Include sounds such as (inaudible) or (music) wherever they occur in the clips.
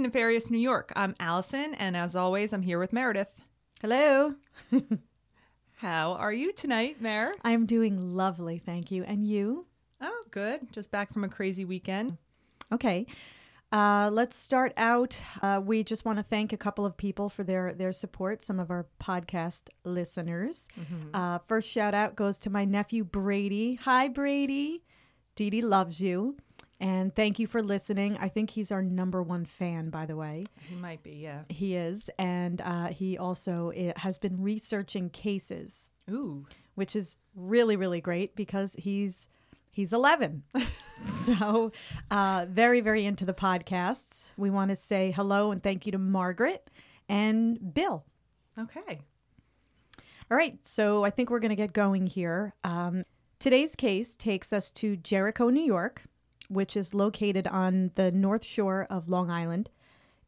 Nefarious New York. I'm Allison, and as always, I'm here with Meredith. Hello. (laughs) How are you tonight, Mer? I'm doing lovely, thank you. And you? Oh, good. Just back from a crazy weekend. Okay. Uh, let's start out. Uh, we just want to thank a couple of people for their their support. Some of our podcast listeners. Uh, first shout out goes to my nephew Brady. Hi, Brady. Dee Dee loves you, and thank you for listening. I think he's our number one fan, by the way. He might be, yeah. He is, and uh, he also has been researching cases, Ooh. which is really really great because he's he's 11 (laughs) so uh, very very into the podcasts we want to say hello and thank you to margaret and bill Okay. all right so i think we're going to get going here um, today's case takes us to jericho new york which is located on the north shore of long island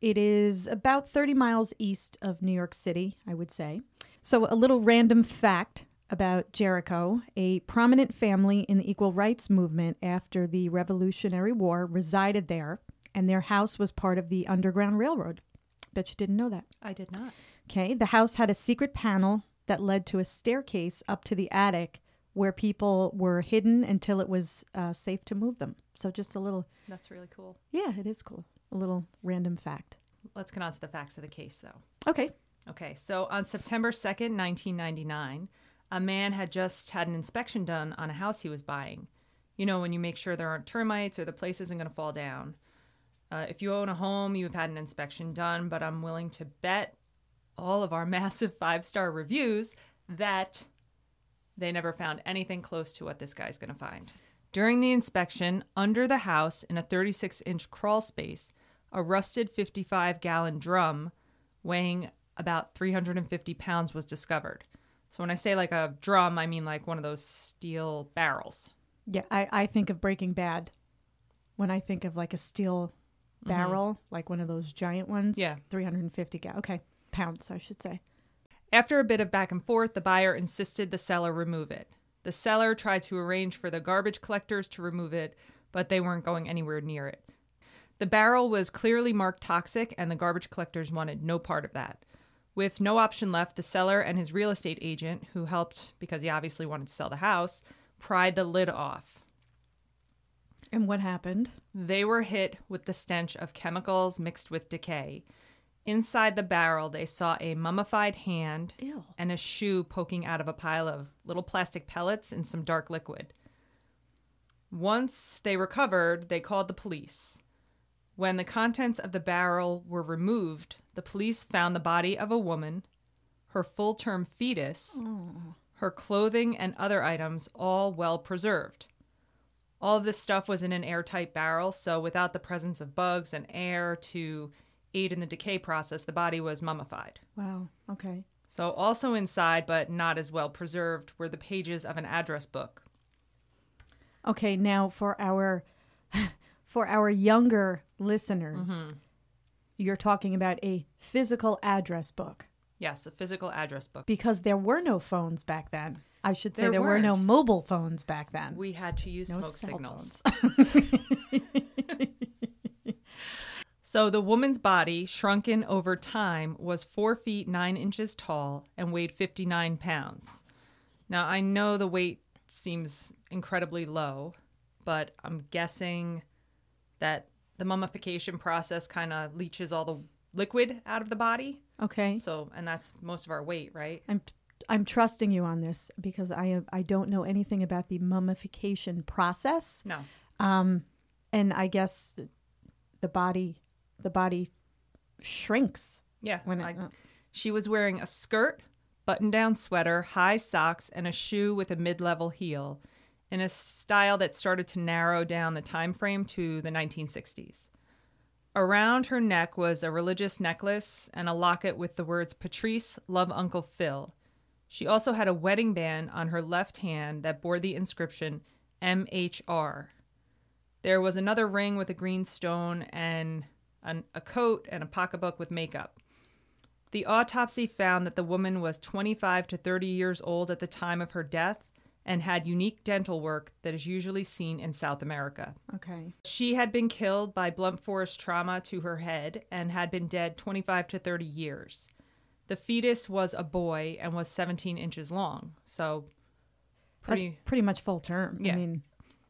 it is about 30 miles east of new york city i would say so a little random fact about Jericho, a prominent family in the equal rights movement after the Revolutionary War resided there, and their house was part of the Underground Railroad. Bet you didn't know that. I did not. Okay, the house had a secret panel that led to a staircase up to the attic where people were hidden until it was uh, safe to move them. So just a little, That's really cool. yeah, it is cool. A little random fact. Let's get on to the facts of the case, though. Okay. Okay, so on September 2nd, 1999, a man had just had an inspection done on a house he was buying. You know, when you make sure there aren't termites or the place isn't going to fall down. Uh, if you own a home, you've had an inspection done, but I'm willing to bet all of our (laughs) massive five star reviews that they never found anything close to what this guy's going to find. During the inspection, under the house in a 36 inch crawl space, a rusted 55 gallon drum weighing about 350 pounds was discovered. So when I say like a drum, I mean like one of those steel barrels. Yeah, I, I think of Breaking Bad when I think of like a steel mm-hmm. barrel, like one of those giant ones. Yeah. 350 ga- Okay. Pounds, I should say. After a bit of back and forth, the buyer insisted the seller remove it. The seller tried to arrange for the garbage collectors to remove it, but they weren't going anywhere near it. The barrel was clearly marked toxic, and the garbage collectors wanted no part of that. With no option left, the seller and his real estate agent, who helped because he obviously wanted to sell the house, pried the lid off. And what happened? They were hit with the stench of chemicals mixed with decay. Inside the barrel, they saw a mummified hand Ew. and a shoe poking out of a pile of little plastic pellets and some dark liquid. Once they recovered, they called the police. When the contents of the barrel were removed, the police found the body of a woman, her full term fetus, her clothing, and other items all well preserved. All of this stuff was in an airtight barrel, so without the presence of bugs and air to aid in the decay process, the body was mummified. Wow. Okay. So, also inside, but not as well preserved, were the pages of an address book. Okay, now for our (laughs) for our younger listeners, mm-hmm. you're talking about a physical address book Yes, a physical address book. because there were no phones back then. I should say There there, were no mobile phones back then. We had to use no smoke signals. (laughs) So, the woman's body, shrunken over time, was four feet nine inches tall and weighed 59 pounds. Now, I know the weight seems incredibly low, but I'm guessing that the mummification process kind of leaches all the liquid out of the body. Okay. So, and that's most of our weight, right? I'm I'm trusting you on this because I am, I don't know anything about the mummification process. No. Um, and I guess the body the body shrinks Yeah. when it, I- uh, She was wearing a skirt, button down sweater, high socks, and a shoe with a mid level heel in a style that started to narrow down the time frame to the 1960s. Around her neck was a religious necklace and a locket with the words Patrice, love Uncle Phil. She also had a wedding band on her left hand that bore the inscription MHR. There was another ring with a green stone and an, a coat and a pocketbook with makeup. The autopsy found that the woman was 25 to 30 years old at the time of her death and had unique dental work that is usually seen in South America. Okay. She had been killed by blunt force trauma to her head and had been dead 25 to 30 years. The fetus was a boy and was 17 inches long. So, pretty. That's pretty much full term. Yeah. I mean,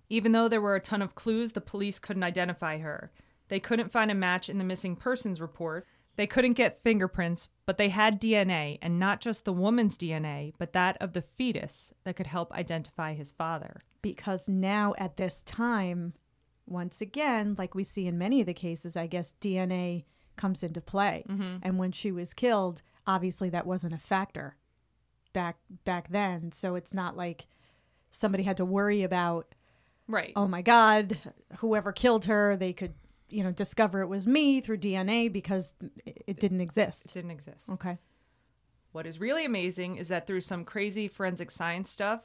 Even though there were a ton of clues, the police couldn't identify her. They couldn't find a match in the missing persons report. They couldn't get fingerprints, but they had DNA, and not just the woman's DNA, but that of the fetus that could help identify his father. because now at this time, once again, like we see in many of the cases, I guess DNA comes into play. Mm-hmm. And when she was killed, obviously that wasn't a factor back back then. So it's not like somebody had to worry about, Right. oh my God, whoever killed her, they could, you know, discover it was me through DNA because it it didn't exist. It didn't exist. Okay. What is really amazing is that through some crazy forensic science stuff,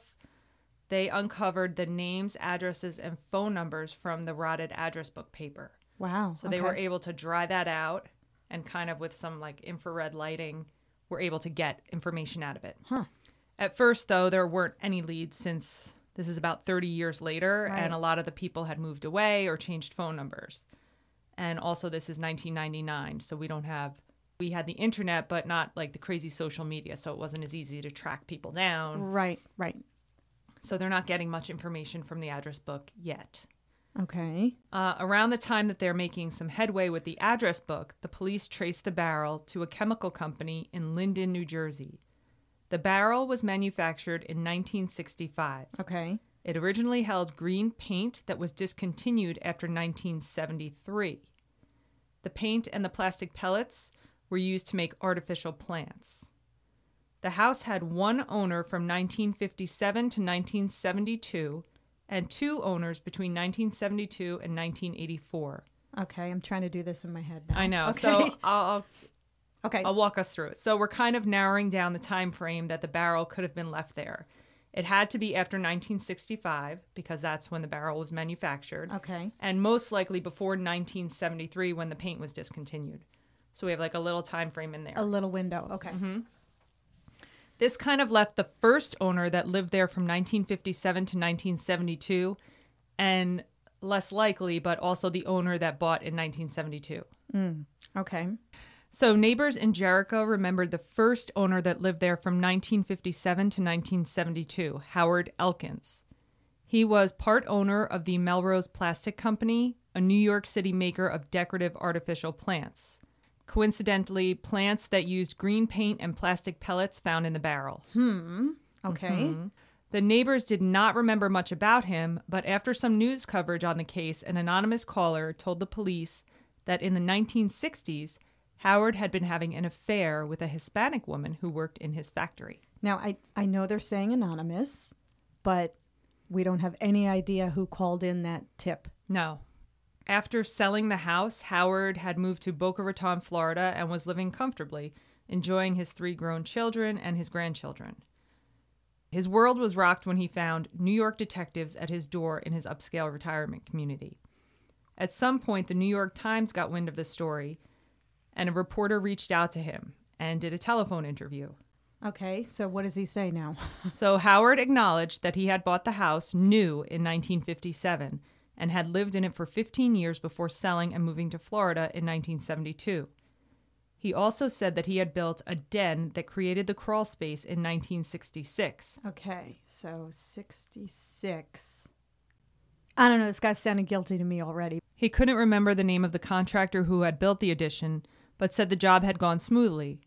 they uncovered the names, addresses, and phone numbers from the rotted address book paper. Wow. So they were able to dry that out and kind of with some like infrared lighting, were able to get information out of it. Huh. At first, though, there weren't any leads since this is about 30 years later, Right. and a lot of the people had moved away or changed phone numbers. And also, this is 1999, so we don't have. We had the internet, but not like the crazy social media, so it wasn't as easy to track people down. Right, right. So they're not getting much information from the address book yet. Okay. Uh, around the time that they're making some headway with the address book, the police traced the barrel to a chemical company in Linden, New Jersey. The barrel was manufactured in 1965. Okay. It originally held green paint that was discontinued after 1973. The paint and the plastic pellets were used to make artificial plants. The house had one owner from 1957 to 1972 and two owners between 1972 and 1984. Okay. I'm trying to do this in my head now. I know. Okay. So (laughs) I'll, I'll okay. I'll walk us through it. So we're kind of narrowing down the time frame that the barrel could have been left there. It had to be after 1965 because that's when the barrel was manufactured, okay. and most likely before 1973 when the paint was discontinued. So we have like a little time frame in there. A little window. Okay. Mm-hmm. This kind of left the first owner that lived there from 1957 to 1972 and less likely, but also the owner that bought in 1972. Okay. So, neighbors in Jericho remembered the first owner that lived there from 1957 to 1972, Howard Elkins. He was part owner of the Melrose Plastic Company, a New York City maker of decorative artificial plants. Coincidentally, plants that used green paint and plastic pellets found in the barrel. Hmm. Okay. Mm-hmm. The neighbors did not remember much about him, but after some news coverage on the case, an anonymous caller told the police that in the 1960s, Howard had been having an affair with a Hispanic woman who worked in his factory. Now I I know they're saying anonymous, but we don't have any idea who called in that tip. No. After selling the house, Howard had moved to Boca Raton, Florida, and was living comfortably, enjoying his three grown children and his grandchildren. His world was rocked when he found New York detectives at his door in his upscale retirement community. At some point, the New York Times got wind of the story, and a reporter reached out to him and did a telephone interview. Okay. So what does he say now? (laughs) So Howard acknowledged that he had bought the house new in 1957 and had lived in it for 15 years before selling and moving to Florida in 1972. He also said that he had built a den that created the crawl space in 1966. okay. So 66. I don't know. This guy's sounding guilty to me already. He couldn't remember the name of the contractor who had built the addition, but said the job had gone smoothly.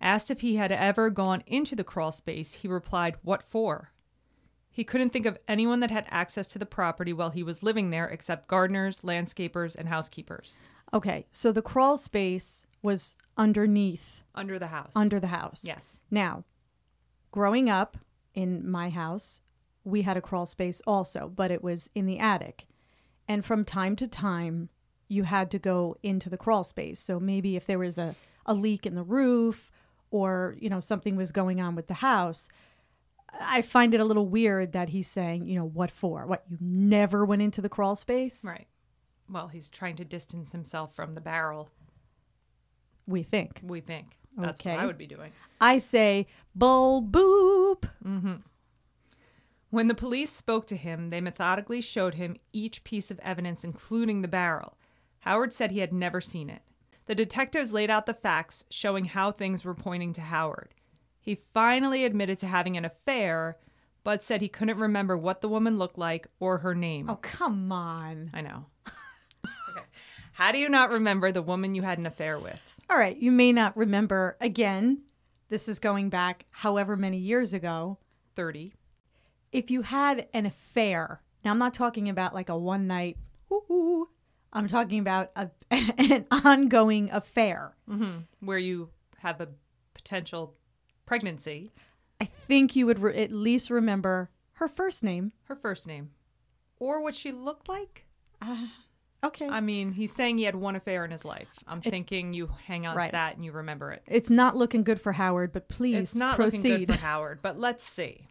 Asked if he had ever gone into the crawl space, he replied, What for? He couldn't think of anyone that had access to the property while he was living there except gardeners, landscapers, and housekeepers Okay. So the crawl space was underneath, under the house. under the house. Yes. Now, growing up in my house, we had a crawl space also, but it was in the attic. And from time to time, you had to go into the crawl space. So maybe if there was a, a leak in the roof or, you know, something was going on with the house, I find it a little weird that he's saying, you know, what for? What, you never went into the crawl space? Right. Well, he's trying to distance himself from the barrel, We think. we think. That's Okay. what I would be doing. I say, bull boop. mhm When the police spoke to him, they methodically showed him each piece of evidence, including the barrel. Howard said he had never seen it. The detectives laid out the facts, showing how things were pointing to Howard. He finally admitted to having an affair, but said he couldn't remember what the woman looked like or her name. Oh, come on. I know. (laughs) okay. How do you not remember the woman you had an affair with? All right, you may not remember. Again, this is going back however many years ago. 30. If you had an affair, now I'm not talking about like a one night, ooh, I'm talking about a, (laughs) an ongoing affair. Mm-hmm. Where you have a potential pregnancy. I think you would re- at least remember her first name. Her first name. Or what she looked like? Uh, okay. I mean, he's saying he had one affair in his life. I'm It's- thinking you hang on right. to that and you remember it. it's not looking good for Howard, but please It's not proceed. looking good for Howard, but let's see.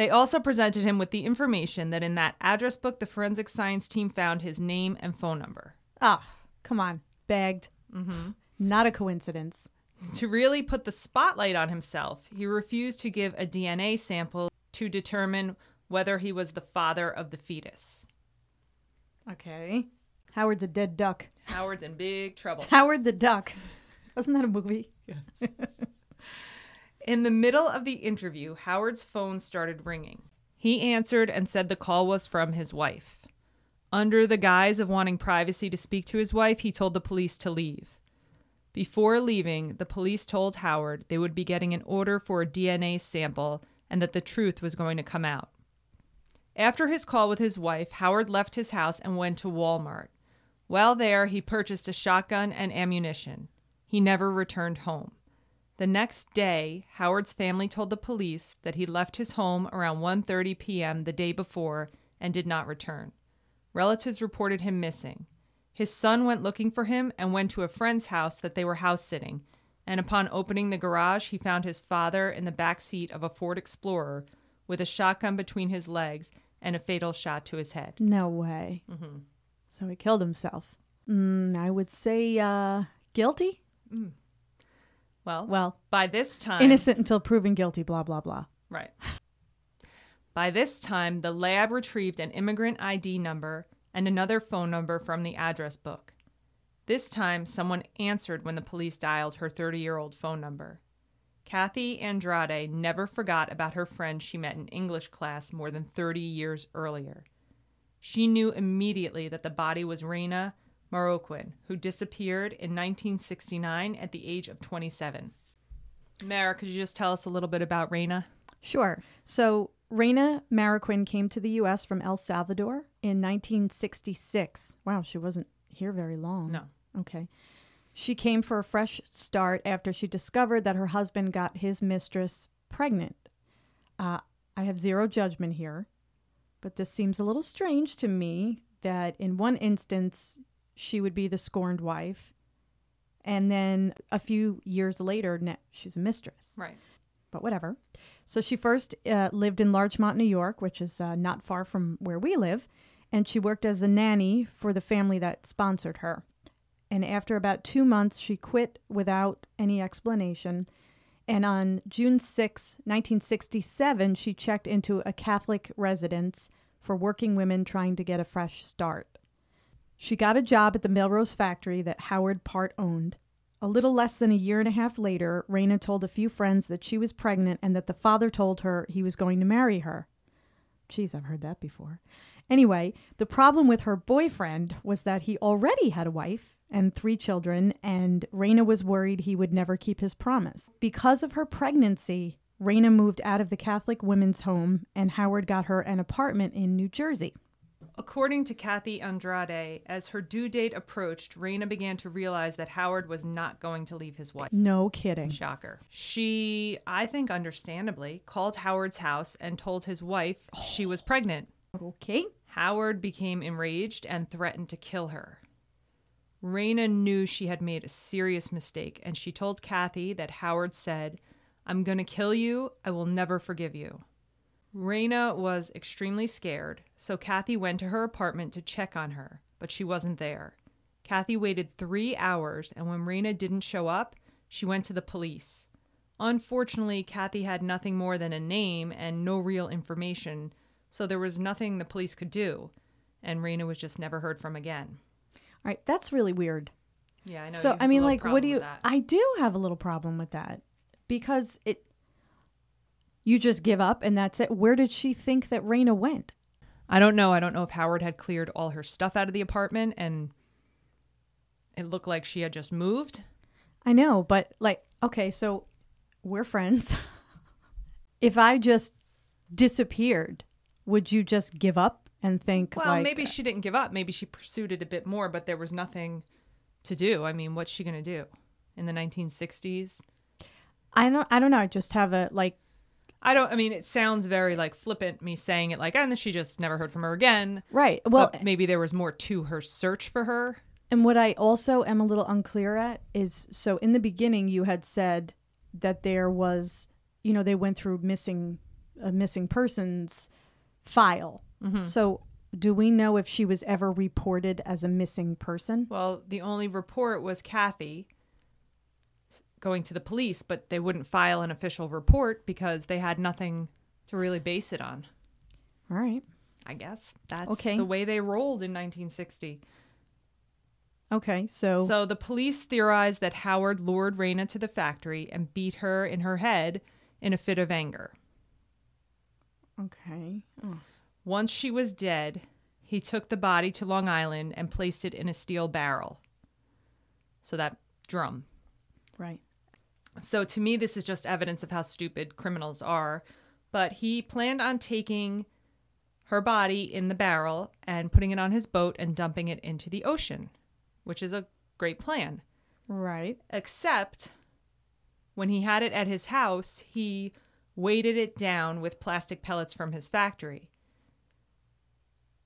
They also presented him with the information that in that address book, the forensic science team found his name and phone number. Ah, come on. Begged. Mm-hmm. Not a coincidence. To really put the spotlight on himself, he refused to give a DNA sample to determine whether he was the father of the fetus. Okay. Howard's a dead duck. Howard's in big trouble. (laughs) Howard the Duck. Wasn't that a movie? (laughs) In the middle of the interview, Howard's phone started ringing. He answered and said the call was from his wife. Under the guise of wanting privacy to speak to his wife, he told the police to leave. Before leaving, the police told Howard they would be getting an order for a DNA sample and that the truth was going to come out. After his call with his wife, Howard left his house and went to Walmart. While there, he purchased a shotgun and ammunition. He never returned home. The next day, Howard's family told the police that he left his home around 1:30 p.m. the day before and did not return. Relatives reported him missing. His son went looking for him and went to a friend's house that they were house sitting. And upon opening the garage, he found his father in the back seat of a Ford Explorer with a shotgun between his legs and a fatal shot to his head. No way. Mm-hmm. So he killed himself. Mm, I would say uh, guilty. Well, Well, by this time, innocent until proven guilty. Blah blah blah. Right. By this time, the lab retrieved an immigrant ID number and another phone number from the address book. This time, someone answered when the police dialed her 30 year old phone number. Kathy Andrade never forgot about her friend she met in English class more than 30 years earlier. She knew immediately that the body was Reyna Marroquin, who disappeared in 1969 at the age of 27. Mara, could you just tell us a little bit about Reyna? Sure. So Reyna Marroquin came to the U.S. from El Salvador in 1966. Wow, she wasn't here very long. No. Okay. She came for a fresh start after she discovered that her husband got his mistress pregnant. Uh, I have zero judgment here, but this seems a little strange to me that in one instance she would be the scorned wife, and then a few years later she's a mistress Right. but whatever. So she first uh, lived in Larchmont, New York, which is uh, not far from where we live, and she worked as a nanny for the family that sponsored her. And after about two months, she quit without any explanation. And on June 6, 1967, she checked into a Catholic residence for working women trying to get a fresh start. She got a job at the Melrose factory that Howard part owned. A little less than a year and a half later, Reyna told a few friends that she was pregnant and that the father told her he was going to marry her. Geez, I've heard that before. Anyway, the problem with her boyfriend was that he already had a wife and three children, and Reyna was worried he would never keep his promise. Because of her pregnancy, Reyna moved out of the Catholic women's home, and Howard got her an apartment in New Jersey. According to Kathy Andrade, as her due date approached, Reyna began to realize that Howard was not going to leave his wife. No kidding. Shocker. She, I think understandably, called Howard's house and told his wife she was pregnant. Okay. Howard became enraged and threatened to kill her. Reyna knew she had made a serious mistake, and she told Kathy that Howard said, I'm going to kill you. I will never forgive you. Reyna was extremely scared, so Kathy went to her apartment to check on her, but she wasn't there. Kathy waited three hours, and when Reyna didn't show up, she went to the police. Unfortunately, Kathy had nothing more than a name and no real information, So there was nothing the police could do. And Reyna was just never heard from again. All right, that's really weird. Yeah, I know. So I mean, like, what do you? I do have a little problem with that because it. You just give up and that's it. Where did she think that Reyna went? I don't know. I don't know if Howard had cleared all her stuff out of the apartment and it looked like she had just moved. I know, but like, okay, so we're friends. (laughs) if I just disappeared, would you just give up and think, Well, like, maybe she didn't give up. Maybe she pursued it a bit more, but there was nothing to do. I mean, what's she going to do in the 1960s? I don't, I don't know. I just have a like, I don't. I mean, it sounds very like flippant me saying it like, and she just never heard from her again. right. Well, but maybe there was more to her search for her. And what I also am a little unclear at is so in the beginning you had said that there was, you know, they went through missing a missing persons file. Mm-hmm. So do we know if she was ever reported as a missing person? Well, the only report was Kathy going to the police, but they wouldn't file an official report because they had nothing to really base it on. All right. I guess that's Okay. the way they rolled in 1960. Okay. So, So the police theorized that Howard lured Reyna to the factory and beat her in her head in a fit of anger. okay. Oh, Once she was dead, he took the body to Long Island and placed it in a steel barrel. So that drum. right. So to me, this is just evidence of how stupid criminals are. But he planned on taking her body in the barrel and putting it on his boat and dumping it into the ocean, which is a great plan. Right. Except when he had it at his house, he weighted it down with plastic pellets from his factory.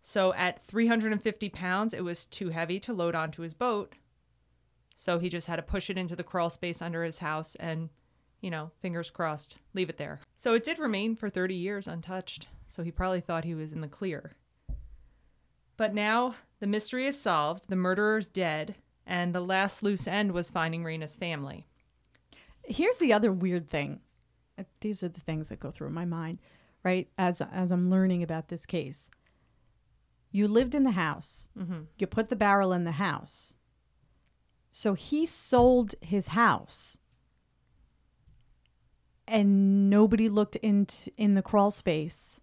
So at 350 pounds, it was too heavy to load onto his boat. So he just had to push it into the crawl space under his house and, you know, fingers crossed, leave it there. So it did remain for 30 years untouched. So he probably thought he was in the clear. But now the mystery is solved, the murderer's dead, and the last loose end was finding Reyna's family. Here's the other weird thing. Uh, These are the things that go through my mind, right? As as I'm learning about this case. You lived in the house. You put the barrel in the house. So he sold his house. And nobody looked into in the crawl space.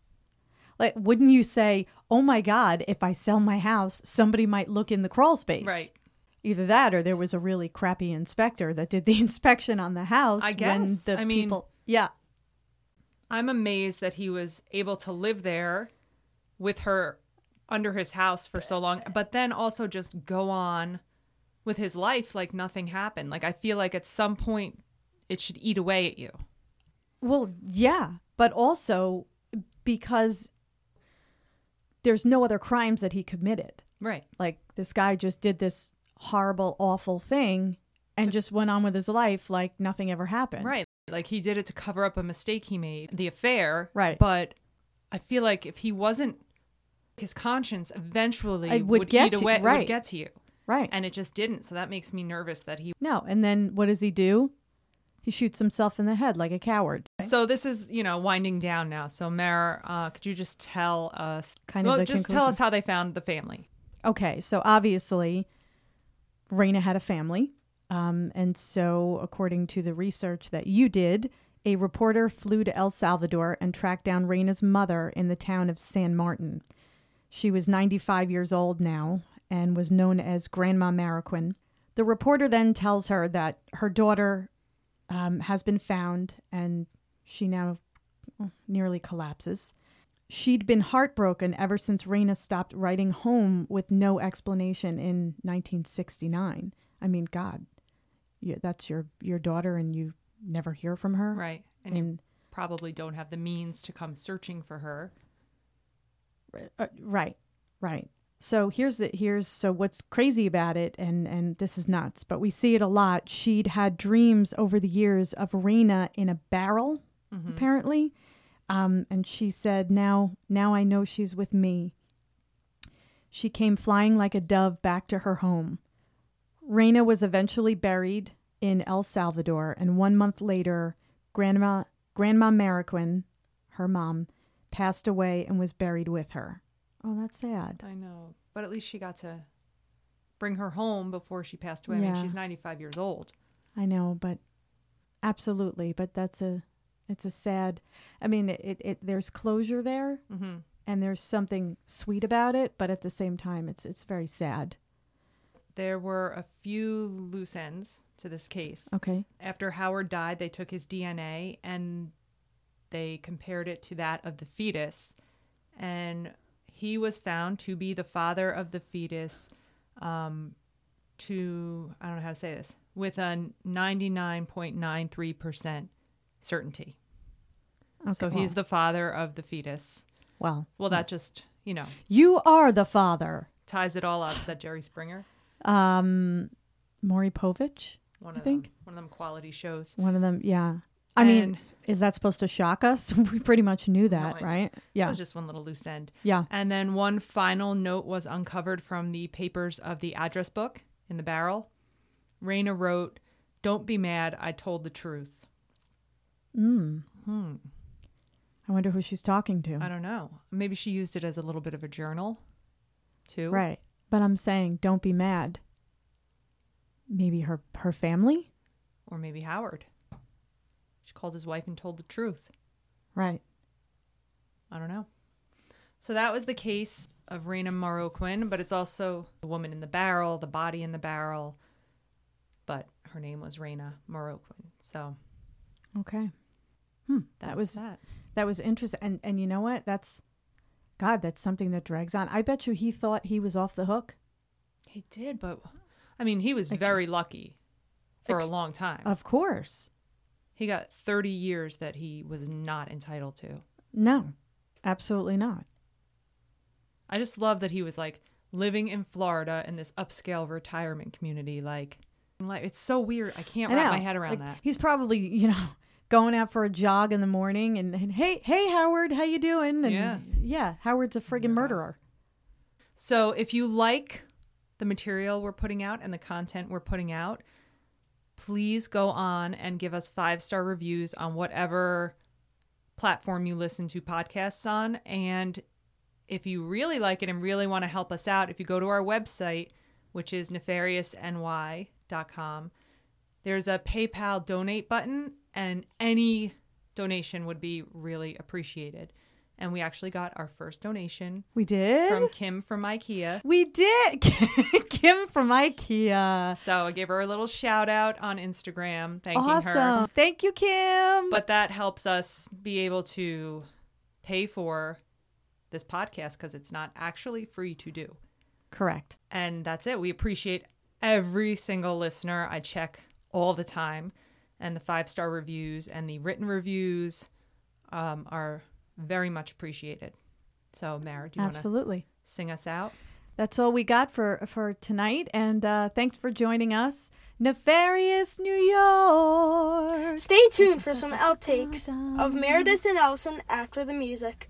Like wouldn't you say, "Oh my god, if I sell my house, somebody might look in the crawl space." Right. Either that or there was a really crappy inspector that did the (laughs) inspection on the house I when guess. the I mean- people Yeah. I'm amazed that he was able to live there with her under his house for so long, but then also just go on with his life like nothing happened. Like I feel like at some point it should eat away at you. Well, yeah, but also because there's no other crimes that he committed. Right. Like this guy just did this horrible, awful thing and just went on with his life like nothing ever happened. Right. Like he did it to cover up a mistake he made, the affair. Right. But I feel like if he wasn't his conscience eventually It would would, get eat to- away right. would get to you. Right. And it just didn't. So that makes me nervous that he no, and then what does he do? He shoots himself in the head like a coward. So this is, you know, winding down now. So Mare, uh, could you just tell us Kind of well, the just tell us how they found the family. Okay, so obviously, Reyna had a family. Um, and so, according to the research that you did, a reporter flew to El Salvador and tracked down Reyna's mother in the town of San Martin. She was 95 years old now and was known as Grandma Marroquin. The reporter then tells her that her daughter um, has been found and she now nearly collapses. She'd been heartbroken ever since Reyna stopped writing home with no explanation in 1969. I mean, God, you, that's your your daughter, and you never hear from her, Right. And you probably don't have the means to come searching for her. uh, right, right. So here's the here's so what's crazy about it, and and this is nuts, but we see it a lot. She'd had dreams over the years of Reyna in a barrel, apparently, um, and she said, "Now, now I know she's with me." She came flying like a dove back to her home. Reyna was eventually buried in El Salvador, and one month later, Grandma Grandma Marroquin, her mom, passed away and was buried with her. Oh, that's sad. I know. But at least she got to bring her home before she passed away. I Yeah. mean, she's 95 years old. I know, but absolutely, but that's a it's a sad. I mean, it, it, there's closure there hmm and there's something sweet about it, but at the same time it's it's very sad. There were a few loose ends to this case. Okay. After Howard died, they took his DNA and they compared it to that of the fetus. And he was found to be the father of the fetus um, to, I don't know how to say this, with a 99.93% certainty. Okay. so he's the father of the fetus. well. Well, that just, you know, You are the father. ties it all up. Is that Jerry Springer? Um Maury Povich, One I of think. them. One of them quality shows. one of them, yeah. I mean, is that supposed to shock us? (laughs) we pretty much knew that, know. right? Yeah. was just one little loose end. Yeah. And then one final note was uncovered from the papers of the address book in the barrel. Reyna wrote, Don't be mad, I told the truth. Mm. Hmm. I wonder who she's talking to. I don't know. Maybe she used it as a little bit of a journal, too. Right. But I'm saying don't be mad. Maybe her her family? Or maybe Howard. She called his wife and told the truth. Right. I don't know. So that was the case of Reyna Marroquin, but it's also the woman in the barrel, the body in the barrel. But her name was Raina Morrow Quinn. So Okay. Hmm. That was that. that was interesting. And and you know what? That's God, that's something that drags on. I bet you he thought he was off the hook. He did, but I mean, he was very lucky for Ex- a long time. Of course. He got 30 years that he was not entitled to. No. Absolutely not. I just love that he was like living in Florida in this upscale retirement community. Like, like it's so weird. I can't I wrap my head around Like, that. He's probably, you know, (laughs) going out for a jog in the morning and, and hey, hey Howard, how you doing? And Yeah. yeah, Howard's a oh friggin' murderer. So if you like the material we're putting out and the content we're putting out, please go on and give us five star reviews on whatever platform you listen to podcasts on. And if you really like it and really want to help us out, if you go to our website, which is nefariousny.com, there's a PayPal donate button, and any donation would be really appreciated. And we actually got our first donation We did? from Kim from IKEA. we did. (laughs) Kim from IKEA. So I gave her a little shout out on Instagram, thanking awesome. her. Thank you, Kim. But that helps us be able to pay for this podcast because it's not actually free to do. Correct. And that's it. We appreciate every single listener. I check all the time. And the five star reviews and the written reviews um, are very much appreciated. So, Mara, do you want to Absolutely. sing us out? That's all we got for for tonight. And uh, thanks for joining us, Nefarious New York. Stay tuned for some outtakes of Meredith and Allison after the music.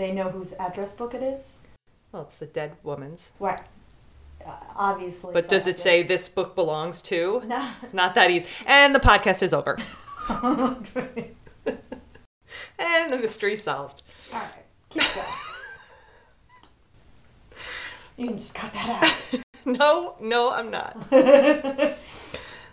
They know whose address book it is? Well, it's the dead woman's. Right. Uh, obviously. But does it say this book belongs to? (laughs) No. It's not that easy. And the podcast is over. (laughs) and the mystery's solved. All right. Keep going. (laughs) you can just cut that out. No, no, I'm not.